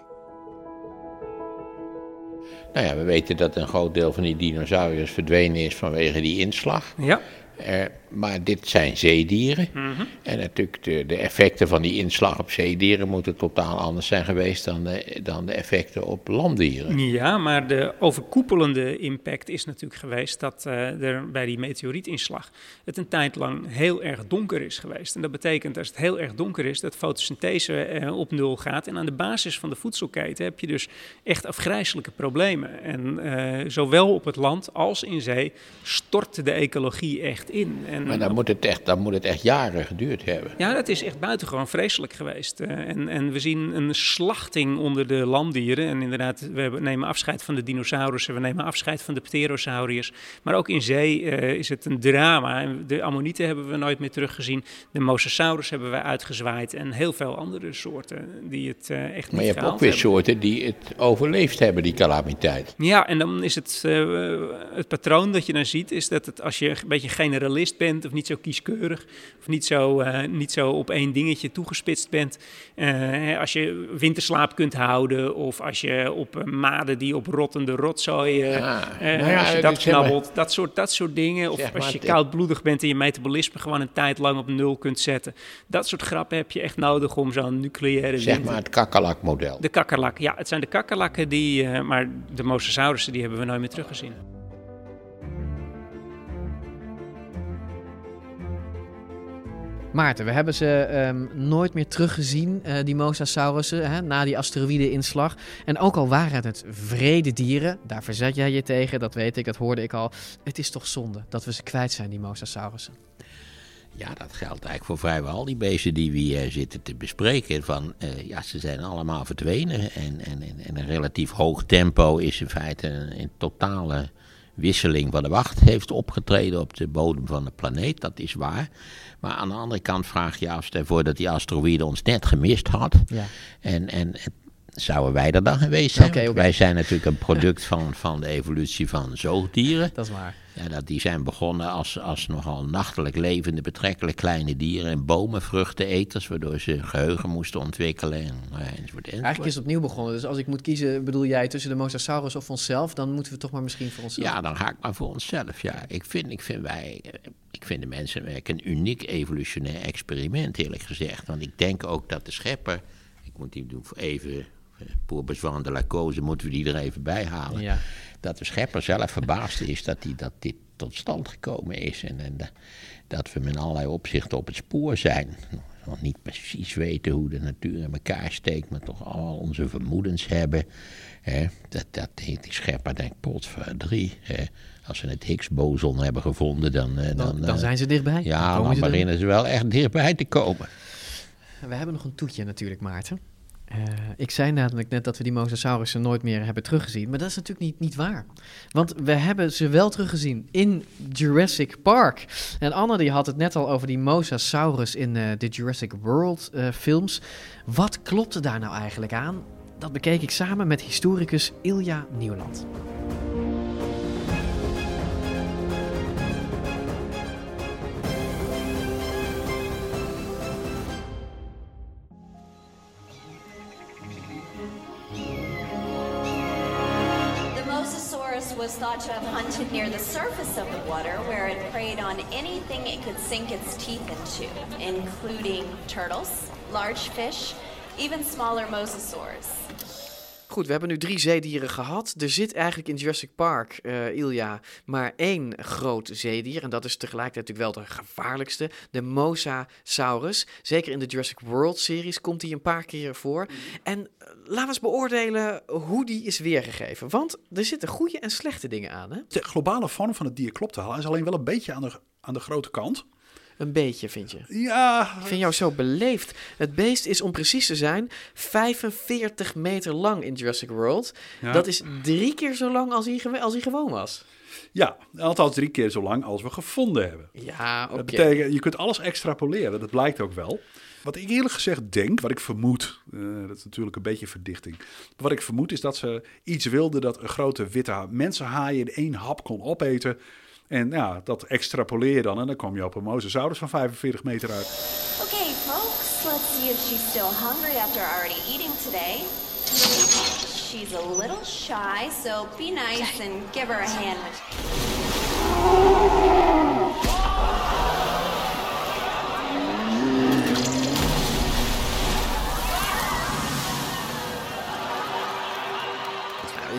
Nou ja, we weten dat een groot deel van die dinosauriërs verdwenen is vanwege die inslag. Ja. Uh, maar dit zijn zeedieren. Mm -hmm. En natuurlijk de, de, effecten van die inslag op zeedieren moeten totaal anders zijn geweest dan de, dan de effecten op landdieren. Ja, maar de overkoepelende impact is natuurlijk geweest dat uh, er bij die meteorietinslag het een tijd lang heel erg donker is geweest. En dat betekent als het heel erg donker is dat fotosynthese uh, op nul gaat. En aan de basis van de voedselketen heb je dus echt afgrijzelijke problemen. En zowel op het land als in zee stort de ecologie echt in. En maar dan moet, het echt, dan moet het echt jaren geduurd hebben. Ja, dat is echt buitengewoon vreselijk geweest. Uh, en, en we zien een slachting onder de landdieren. En inderdaad, we nemen afscheid van de dinosaurussen, we nemen afscheid van de pterosauriërs. Maar ook in zee uh, is het een drama. De ammonieten hebben we nooit meer teruggezien. De mosasaurus hebben we uitgezwaaid. En heel veel andere soorten die het uh, echt maar niet je hebt ook weer hebben. soorten die het overleefd hebben, die calamiteit. Ja, en dan is het, het patroon dat je dan ziet, is dat het als je een beetje generalist bent of niet zo kieskeurig of niet zo, eh, niet zo op één dingetje toegespitst bent. Eh, als je winterslaap kunt houden of als je op uh, maden die op rottende rotzooi, uh, nou ja, als je dat knabbelt, dat, soort, dat soort dingen. Of als je koudbloedig bent en je metabolisme gewoon een tijd lang op nul kunt zetten. Dat soort grappen heb je echt nodig om zo'n nucleaire Zeg maar het kakkerlakmodel. De kakkerlak, ja. Het zijn de kakkerlakken die, maar de mosasaurussen die hebben we nooit meer teruggezien. Maarten, we hebben ze ehm, nooit meer teruggezien, uh, die mosasaurussen, hè, na die asteroïde-inslag. En ook al waren het vrede dieren, daar verzet jij je tegen, dat weet ik, dat hoorde ik al. Het is toch zonde dat we ze kwijt zijn, die mosasaurussen. Ja, dat geldt eigenlijk voor vrijwel al die beesten die we hier zitten te bespreken. Van, uh, ja, ze zijn allemaal verdwenen. En, en, en, een relatief hoog tempo is in feite een, totale wisseling van de wacht heeft opgetreden op de bodem van de planeet. Dat is waar. Maar aan de andere kant vraag je af, stel voor dat die asteroïde ons net gemist had. Ja. En, en zouden wij er dan geweest zijn? Wij zijn natuurlijk een product *laughs* van, van de evolutie van zoogdieren. Dat is waar. Ja, dat, die zijn begonnen als, als nogal nachtelijk levende, betrekkelijk kleine dieren en bomen, vruchteneters, waardoor ze geheugen moesten ontwikkelen en, nou enzovoort, enzovoort. Eigenlijk is het opnieuw begonnen. Dus als ik moet kiezen, bedoel jij tussen de mosasaurus of onszelf, dan moeten we toch maar misschien voor onszelf. Ja, dan ga ik maar voor onszelf. Ja, ik vind, ik vind wij, ik vind de mensenwerk een uniek evolutionair experiment, eerlijk gezegd. Want ik denk ook dat de schepper, ik moet die even pour besoin de la cause moeten we die er even bij halen. Ja. Dat de schepper zelf verbaasd is dat, die, dat dit tot stand gekomen is. En, en dat we met allerlei opzichten op het spoor zijn. Nog niet precies weten hoe de natuur in elkaar steekt, maar toch al onze vermoedens hebben. Hè, dat, dat die schepper denkt, potverdrie. Hè, als ze het Higgs-boson hebben gevonden, dan... Dan, dan, dan zijn ze dichtbij. Ja, dan, dan beginnen ze wel echt dichtbij te komen. We hebben nog een toetje natuurlijk, Maarten. Uh, ik zei namelijk net dat we die mosasaurussen nooit meer hebben teruggezien. Maar dat is natuurlijk niet, niet waar. Want we hebben ze wel teruggezien in Jurassic Park. En Anne die had het net al over die mosasaurus in uh, de Jurassic World uh, films. Wat klopte daar nou eigenlijk aan? Dat bekeek ik samen met historicus Ilja Nieuwland. Was thought to have hunted near the surface of the water where it preyed on anything it could sink its teeth into, including turtles, large fish, even smaller mosasaurs. Goed, we hebben nu drie zeedieren gehad. Er zit eigenlijk in Jurassic Park, uh, Ilja, maar één groot zeedier. En dat is tegelijkertijd natuurlijk wel de gevaarlijkste. De Mosasaurus. Zeker in de Jurassic World-series komt die een paar keer voor. En uh, laten we eens beoordelen hoe die is weergegeven. Want er zitten goede en slechte dingen aan. Hè? De globale vorm van het dier klopt wel. Hij is alleen wel een beetje aan de, aan de grote kant. Een beetje, vind je? Ja. Ik vind jou zo beleefd. Het beest is, om precies te zijn, 45 meter lang in Jurassic World. Dat is drie keer zo lang als hij, als hij gewoon was. Ja, althans drie keer zo lang als we gevonden hebben. Ja, oké. Dat betekent, je kunt alles extrapoleren, dat blijkt ook wel. Wat ik eerlijk gezegd denk, wat ik vermoed, uh, dat is natuurlijk een beetje verdichting. Wat ik vermoed is dat ze iets wilden dat een grote witte mensenhaai in één hap kon opeten. En ja, dat extrapoleer je dan en dan kom je op een mosasaurus van 45 meter uit. Okay, folks, let's see if she's still hungry after already eating today. She's a little shy, so be nice and give her a hand.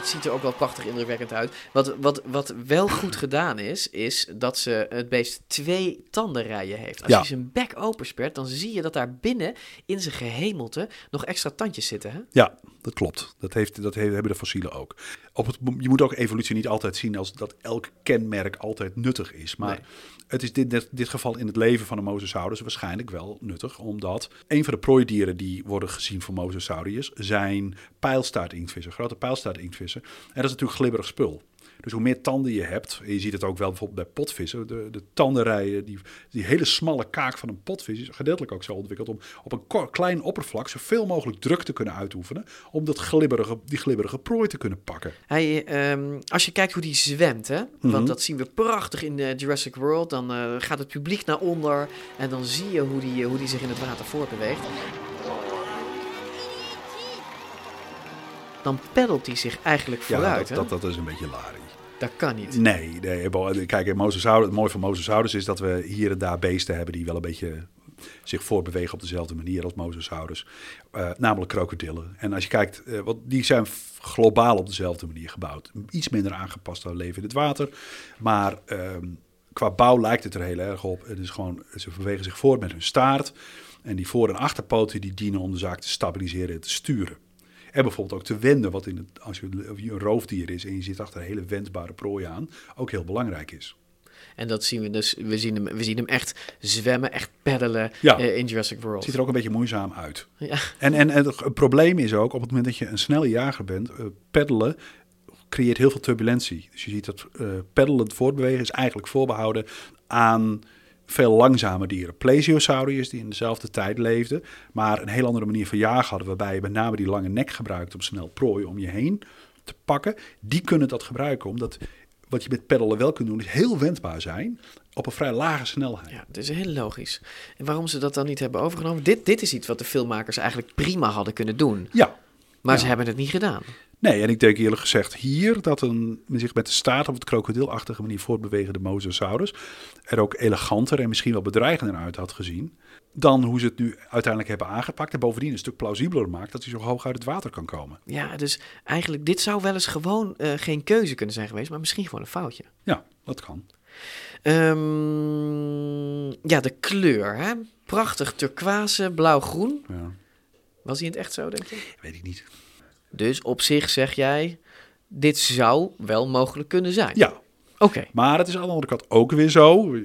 Het ziet er ook wel prachtig indrukwekkend uit. Wat, wat, wat wel goed gedaan is, is dat ze het beest twee tandenrijen heeft. Als je zijn bek openspert, dan zie je dat daar binnen in zijn gehemelte nog extra tandjes zitten. Hè? Ja, dat klopt. Dat, heeft, dat hebben de fossielen ook. Op het, je moet ook evolutie niet altijd zien als dat elk kenmerk altijd nuttig is. Maar het is dit, dit, geval in het leven van de mosasaurus waarschijnlijk wel nuttig. Omdat een van de prooidieren die worden gezien voor mosasauriërs zijn pijlstaartinktvissen. Grote pijlstaartinktvissen. En dat is natuurlijk glibberig spul. Dus hoe meer tanden je hebt, en je ziet het ook wel bijvoorbeeld bij potvissen, de, de tandenrijen, die, die hele smalle kaak van een potvis is gedeeltelijk ook zo ontwikkeld om op een klein oppervlak zoveel mogelijk druk te kunnen uitoefenen, om dat glibberige, die glibberige prooi te kunnen pakken. Hij, ehm, als je kijkt hoe die zwemt, hè, want Mhm. dat zien we prachtig in eh, Jurassic World, dan eh, gaat het publiek naar onder en dan zie je hoe die, hoe die zich in het water voortbeweegt. Dan peddelt hij zich eigenlijk vooruit. ja, dat, dat, dat is een beetje larie. Dat kan niet. Nee, nee kijk, het mooie van Mosasaurus is dat we hier en daar beesten hebben die wel een beetje zich voortbewegen op dezelfde manier als Mosasaurus. Eh, namelijk krokodillen. En als je kijkt, wat, die zijn globaal op dezelfde manier gebouwd. Iets minder aangepast aan leven in het water. Maar ehm, qua bouw lijkt het er heel erg op. Het is gewoon, ze bewegen zich voort met hun staart. En die voor- en achterpoten die dienen om de zaak te stabiliseren en te sturen. En bijvoorbeeld ook te wenden, wat in het, als je een roofdier is en je zit achter een hele wendbare prooi aan, ook heel belangrijk is. En dat zien we dus, we zien hem, we zien hem echt zwemmen, echt peddelen Ja. eh, in Jurassic World. Het ziet er ook een beetje moeizaam uit. Ja. En, en, en het probleem is ook, op het moment dat je een snelle jager bent, eh, peddelen creëert heel veel turbulentie. Dus je ziet dat eh peddelend voortbewegen is eigenlijk voorbehouden aan veel langzame dieren. Plesiosauriërs die in dezelfde tijd leefden, maar een heel andere manier van jagen hadden, waarbij je met name die lange nek gebruikt om snel prooi om je heen te pakken. Die kunnen dat gebruiken, omdat wat je met peddelen wel kunt doen, is heel wendbaar zijn op een vrij lage snelheid. Ja, dat is heel logisch. En waarom ze dat dan niet hebben overgenomen? Dit, dit is iets wat de filmmakers eigenlijk prima hadden kunnen doen. Ja. Maar Ja. ze hebben het niet gedaan. Nee, en ik denk eerlijk gezegd hier dat een zich met de staart op het krokodilachtige manier voortbewegende Mosasaurus er ook eleganter en misschien wel bedreigender uit had gezien dan hoe ze het nu uiteindelijk hebben aangepakt. En bovendien een stuk plausibeler maakt dat hij zo hoog uit het water kan komen. Ja, dus eigenlijk, dit zou wel eens gewoon eh, geen keuze kunnen zijn geweest, maar misschien gewoon een foutje. Ja, dat kan. Ehm, ja, de kleur, hè? Prachtig turquoise, blauw-groen. Ja. Was hij in het echt zo, denk je? Weet ik niet. Dus op zich zeg jij, dit zou wel mogelijk kunnen zijn. Ja. Oké. Maar het is aan de andere kant ook weer zo.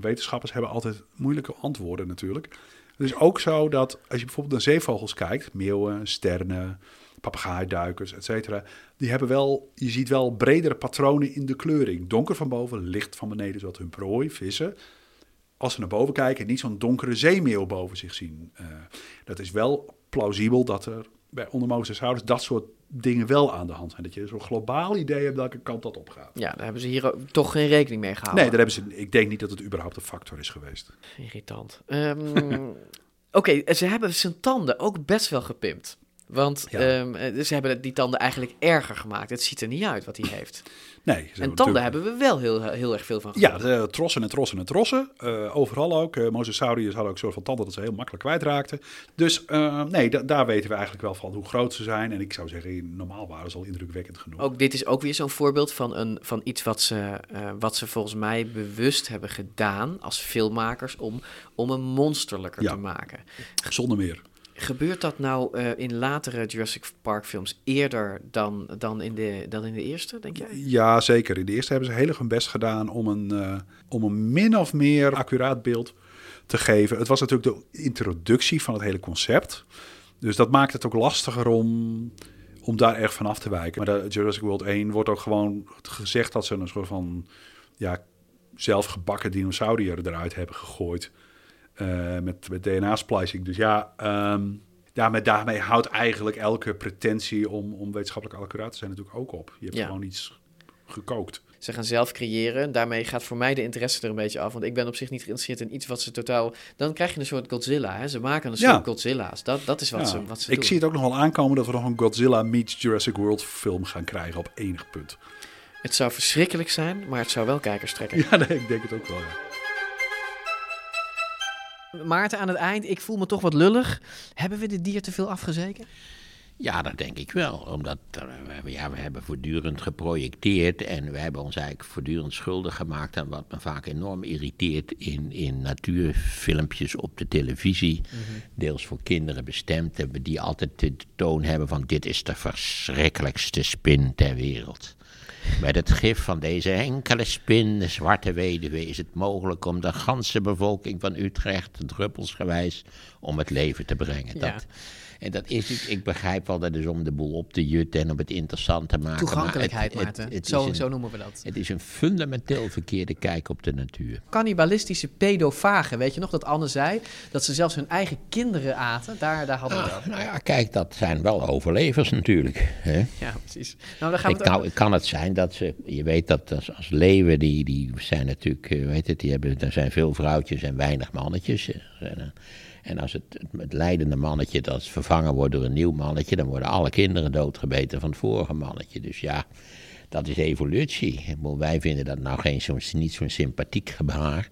Wetenschappers hebben altijd moeilijke antwoorden natuurlijk. Het is ook zo dat als je bijvoorbeeld naar zeevogels kijkt, meeuwen, sternen, papegaaiduikers, et cetera, die hebben wel, je ziet wel bredere patronen in de kleuring. Donker van boven, licht van beneden, zodat hun prooi, vissen, als ze naar boven kijken, niet zo'n donkere zeemeeuw boven zich zien. Eh, dat is wel plausibel dat er bij onder Mosasaurus dat soort dingen wel aan de hand zijn. Dat je zo'n globaal idee hebt welke kant dat op gaat. Ja, daar hebben ze hier toch geen rekening mee gehouden. Nee, daar hebben ze, ik denk niet dat het überhaupt een factor is geweest. Irritant. Ehm, *laughs* Oké, ze hebben zijn tanden ook best wel gepimpt. Want Ja. ehm, eh, ze hebben die tanden eigenlijk erger gemaakt. Het ziet er niet uit wat hij heeft. Nee, en tanden natuurlijk- hebben we wel heel, heel erg veel van Ja, gevonden. de, trossen en trossen en trossen. Eh, overal ook. Eh Mosasauriërs hadden ook een soort van tanden dat ze heel makkelijk kwijtraakten. Dus eh, nee, da- daar weten we eigenlijk wel van hoe groot ze zijn. En ik zou zeggen, normaal waren ze al indrukwekkend genoeg. Ook dit is ook weer zo'n voorbeeld van, een, van iets wat ze, eh, wat ze volgens mij bewust hebben gedaan als filmmakers om, om hem monsterlijker Ja. te maken. Zonder meer. Gebeurt dat nou eh, in latere Jurassic Park films eerder dan, dan, in de, dan in de eerste, denk jij? Ja, zeker. In de eerste hebben ze heel erg hun best gedaan om een, eh, om een min of meer accuraat beeld te geven. Het was natuurlijk de introductie van het hele concept. Dus dat maakt het ook lastiger om, om daar erg van af te wijken. Maar de Jurassic World 1 wordt ook gewoon gezegd dat ze een soort van ja, zelfgebakken dinosaurier eruit hebben gegooid. Eh, met, met DNA-splicing. Dus ja, ehm, ja, met daarmee houdt eigenlijk elke pretentie om, om wetenschappelijk accuraat te zijn natuurlijk ook op. Je hebt Ja. gewoon iets gekookt. Ze gaan zelf creëren. Daarmee gaat voor mij de interesse er een beetje af. Want ik ben op zich niet geïnteresseerd in iets wat ze totaal... Dan krijg je een soort Godzilla. Hè? Ze maken een Ja. soort Godzilla's. Dat, dat is wat Ja, ze, wat ze ik doen. zie het ook nog wel aankomen dat we nog een Godzilla meets Jurassic World film gaan krijgen op enig punt. Het zou verschrikkelijk zijn, maar het zou wel kijkers trekken. *laughs* Ja, nee, ik denk het ook wel. Ja. Maarten, aan het eind, ik voel me toch wat lullig. Hebben we dit dier te veel afgezeken? Ja, dat denk ik wel. Omdat eh, we- ja, we hebben voortdurend geprojecteerd en we hebben ons eigenlijk voortdurend schuldig gemaakt aan wat me vaak enorm irriteert in, in natuurfilmpjes op de televisie. Deels voor kinderen bestemd, hebben die altijd de toon hebben van dit is de verschrikkelijkste spin ter wereld. Met het gif van deze enkele spin, de zwarte weduwe, is het mogelijk om de ganse bevolking van Utrecht druppelsgewijs om het leven te brengen. Dat, en dat is, ik, ik begrijp wel, dat is om de boel op te jutten en om het interessant te maken. Toegankelijkheid, maar het, het, Maarten. het Zo- een- zo noemen we dat. Het is een fundamenteel verkeerde kijk op de natuur. Cannibalistische pedofagen. Weet je nog dat Anne zei dat ze zelfs hun eigen kinderen aten? Daar, daar hadden we dat. Nou ja, kijk, dat zijn wel overlevers natuurlijk. Hè? Ja, precies. Nou, dan gaan we het nou, kan het zijn dat ze, je weet dat als, als leeuwen, die, die zijn natuurlijk, eh, weet het, die hebben, er zijn veel vrouwtjes en weinig mannetjes. eh, En, en als het, het, leidende mannetje dat vervangen wordt door een nieuw mannetje, dan worden alle kinderen doodgebeten van het vorige mannetje. Dus ja, dat is evolutie. Wij vinden dat nou geen zo'n, niet zo'n sympathiek gebaar.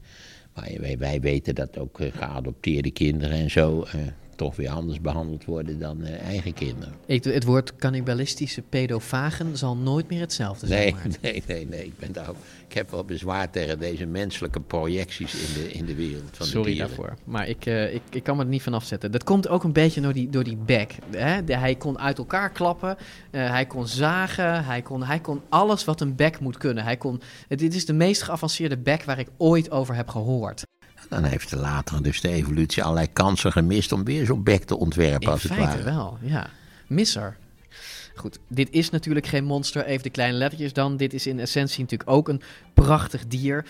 Maar wij, wij weten dat ook eh, geadopteerde kinderen en zo eh, toch weer anders behandeld worden dan eh, eigen kinderen. Ik, het woord cannibalistische pedofagen zal nooit meer hetzelfde zijn. Nee, Maarten. *laughs* nee, nee, nee. Ik, ben daar ik heb wel bezwaar tegen deze menselijke projecties in de, in de wereld van de Sorry dieren. daarvoor. Maar ik, eh, ik, ik kan me er niet van afzetten. Dat komt ook een beetje door die, door die bek. Hè? De- hij kon uit elkaar klappen. eh, hij kon zagen. Hij kon, hij kon alles wat een bek moet kunnen. Hij kon, dit is de meest geavanceerde bek waar ik ooit over heb gehoord. Dan heeft de later dus de evolutie allerlei kansen gemist om weer zo'n bek te ontwerpen, In als het feite ware. wel, ja. Misser. Goed, dit is natuurlijk geen monster. Even de kleine lettertjes dan. Dit is in essentie natuurlijk ook een prachtig dier.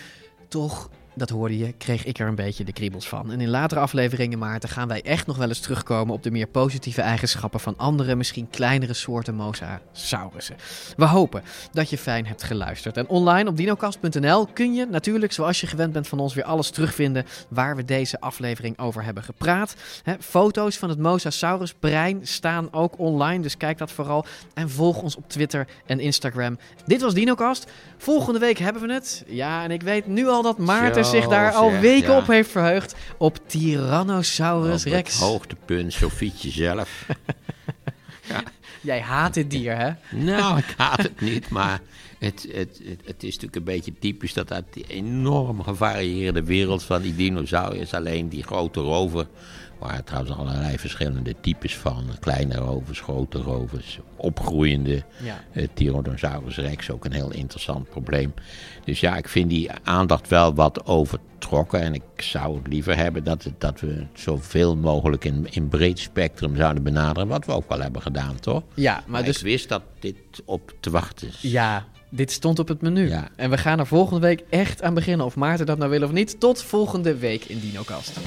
Toch, dat hoorde je, kreeg ik er een beetje de kriebels van. En in latere afleveringen, Maarten, gaan wij echt nog wel eens terugkomen op de meer positieve eigenschappen van andere, misschien kleinere soorten mosasaurussen. We hopen dat je fijn hebt geluisterd. En online op dinocast.nl kun je natuurlijk, zoals je gewend bent van ons, weer alles terugvinden waar we deze aflevering over hebben gepraat. Foto's van het Mosasaurus brein staan ook online, dus kijk dat vooral. En volg ons op Twitter en Instagram. Dit was Dinocast. Volgende week hebben we het. Ja, en ik weet nu al dat Maarten zich daar al zeg, weken ja. op heeft verheugd. Op Tyrannosaurus Op Rex. het hoogtepunt, Sofietje zelf. *laughs* Jij haat dit dier, hè? Nou, ik haat het niet, maar het, het, het, het is natuurlijk een beetje typisch dat uit die enorm gevarieerde wereld van die dinosauriërs alleen die grote rover, waar trouwens allerlei verschillende types van, kleine rovers, grote rovers, opgroeiende Ja. eh, Tyrannosaurus rex, ook een heel interessant probleem. Dus ja, ik vind die aandacht wel wat overtrokken en ik zou het liever hebben dat, het, dat we het zoveel mogelijk in, in breed spectrum zouden benaderen, wat we ook wel hebben gedaan, toch? Ja, maar dus- ik wist dat dit op te wachten is. Ja, dit stond op het menu. En we gaan er volgende week echt aan beginnen. Of Maarten dat nou wil of niet. Tot volgende week in Dinocast.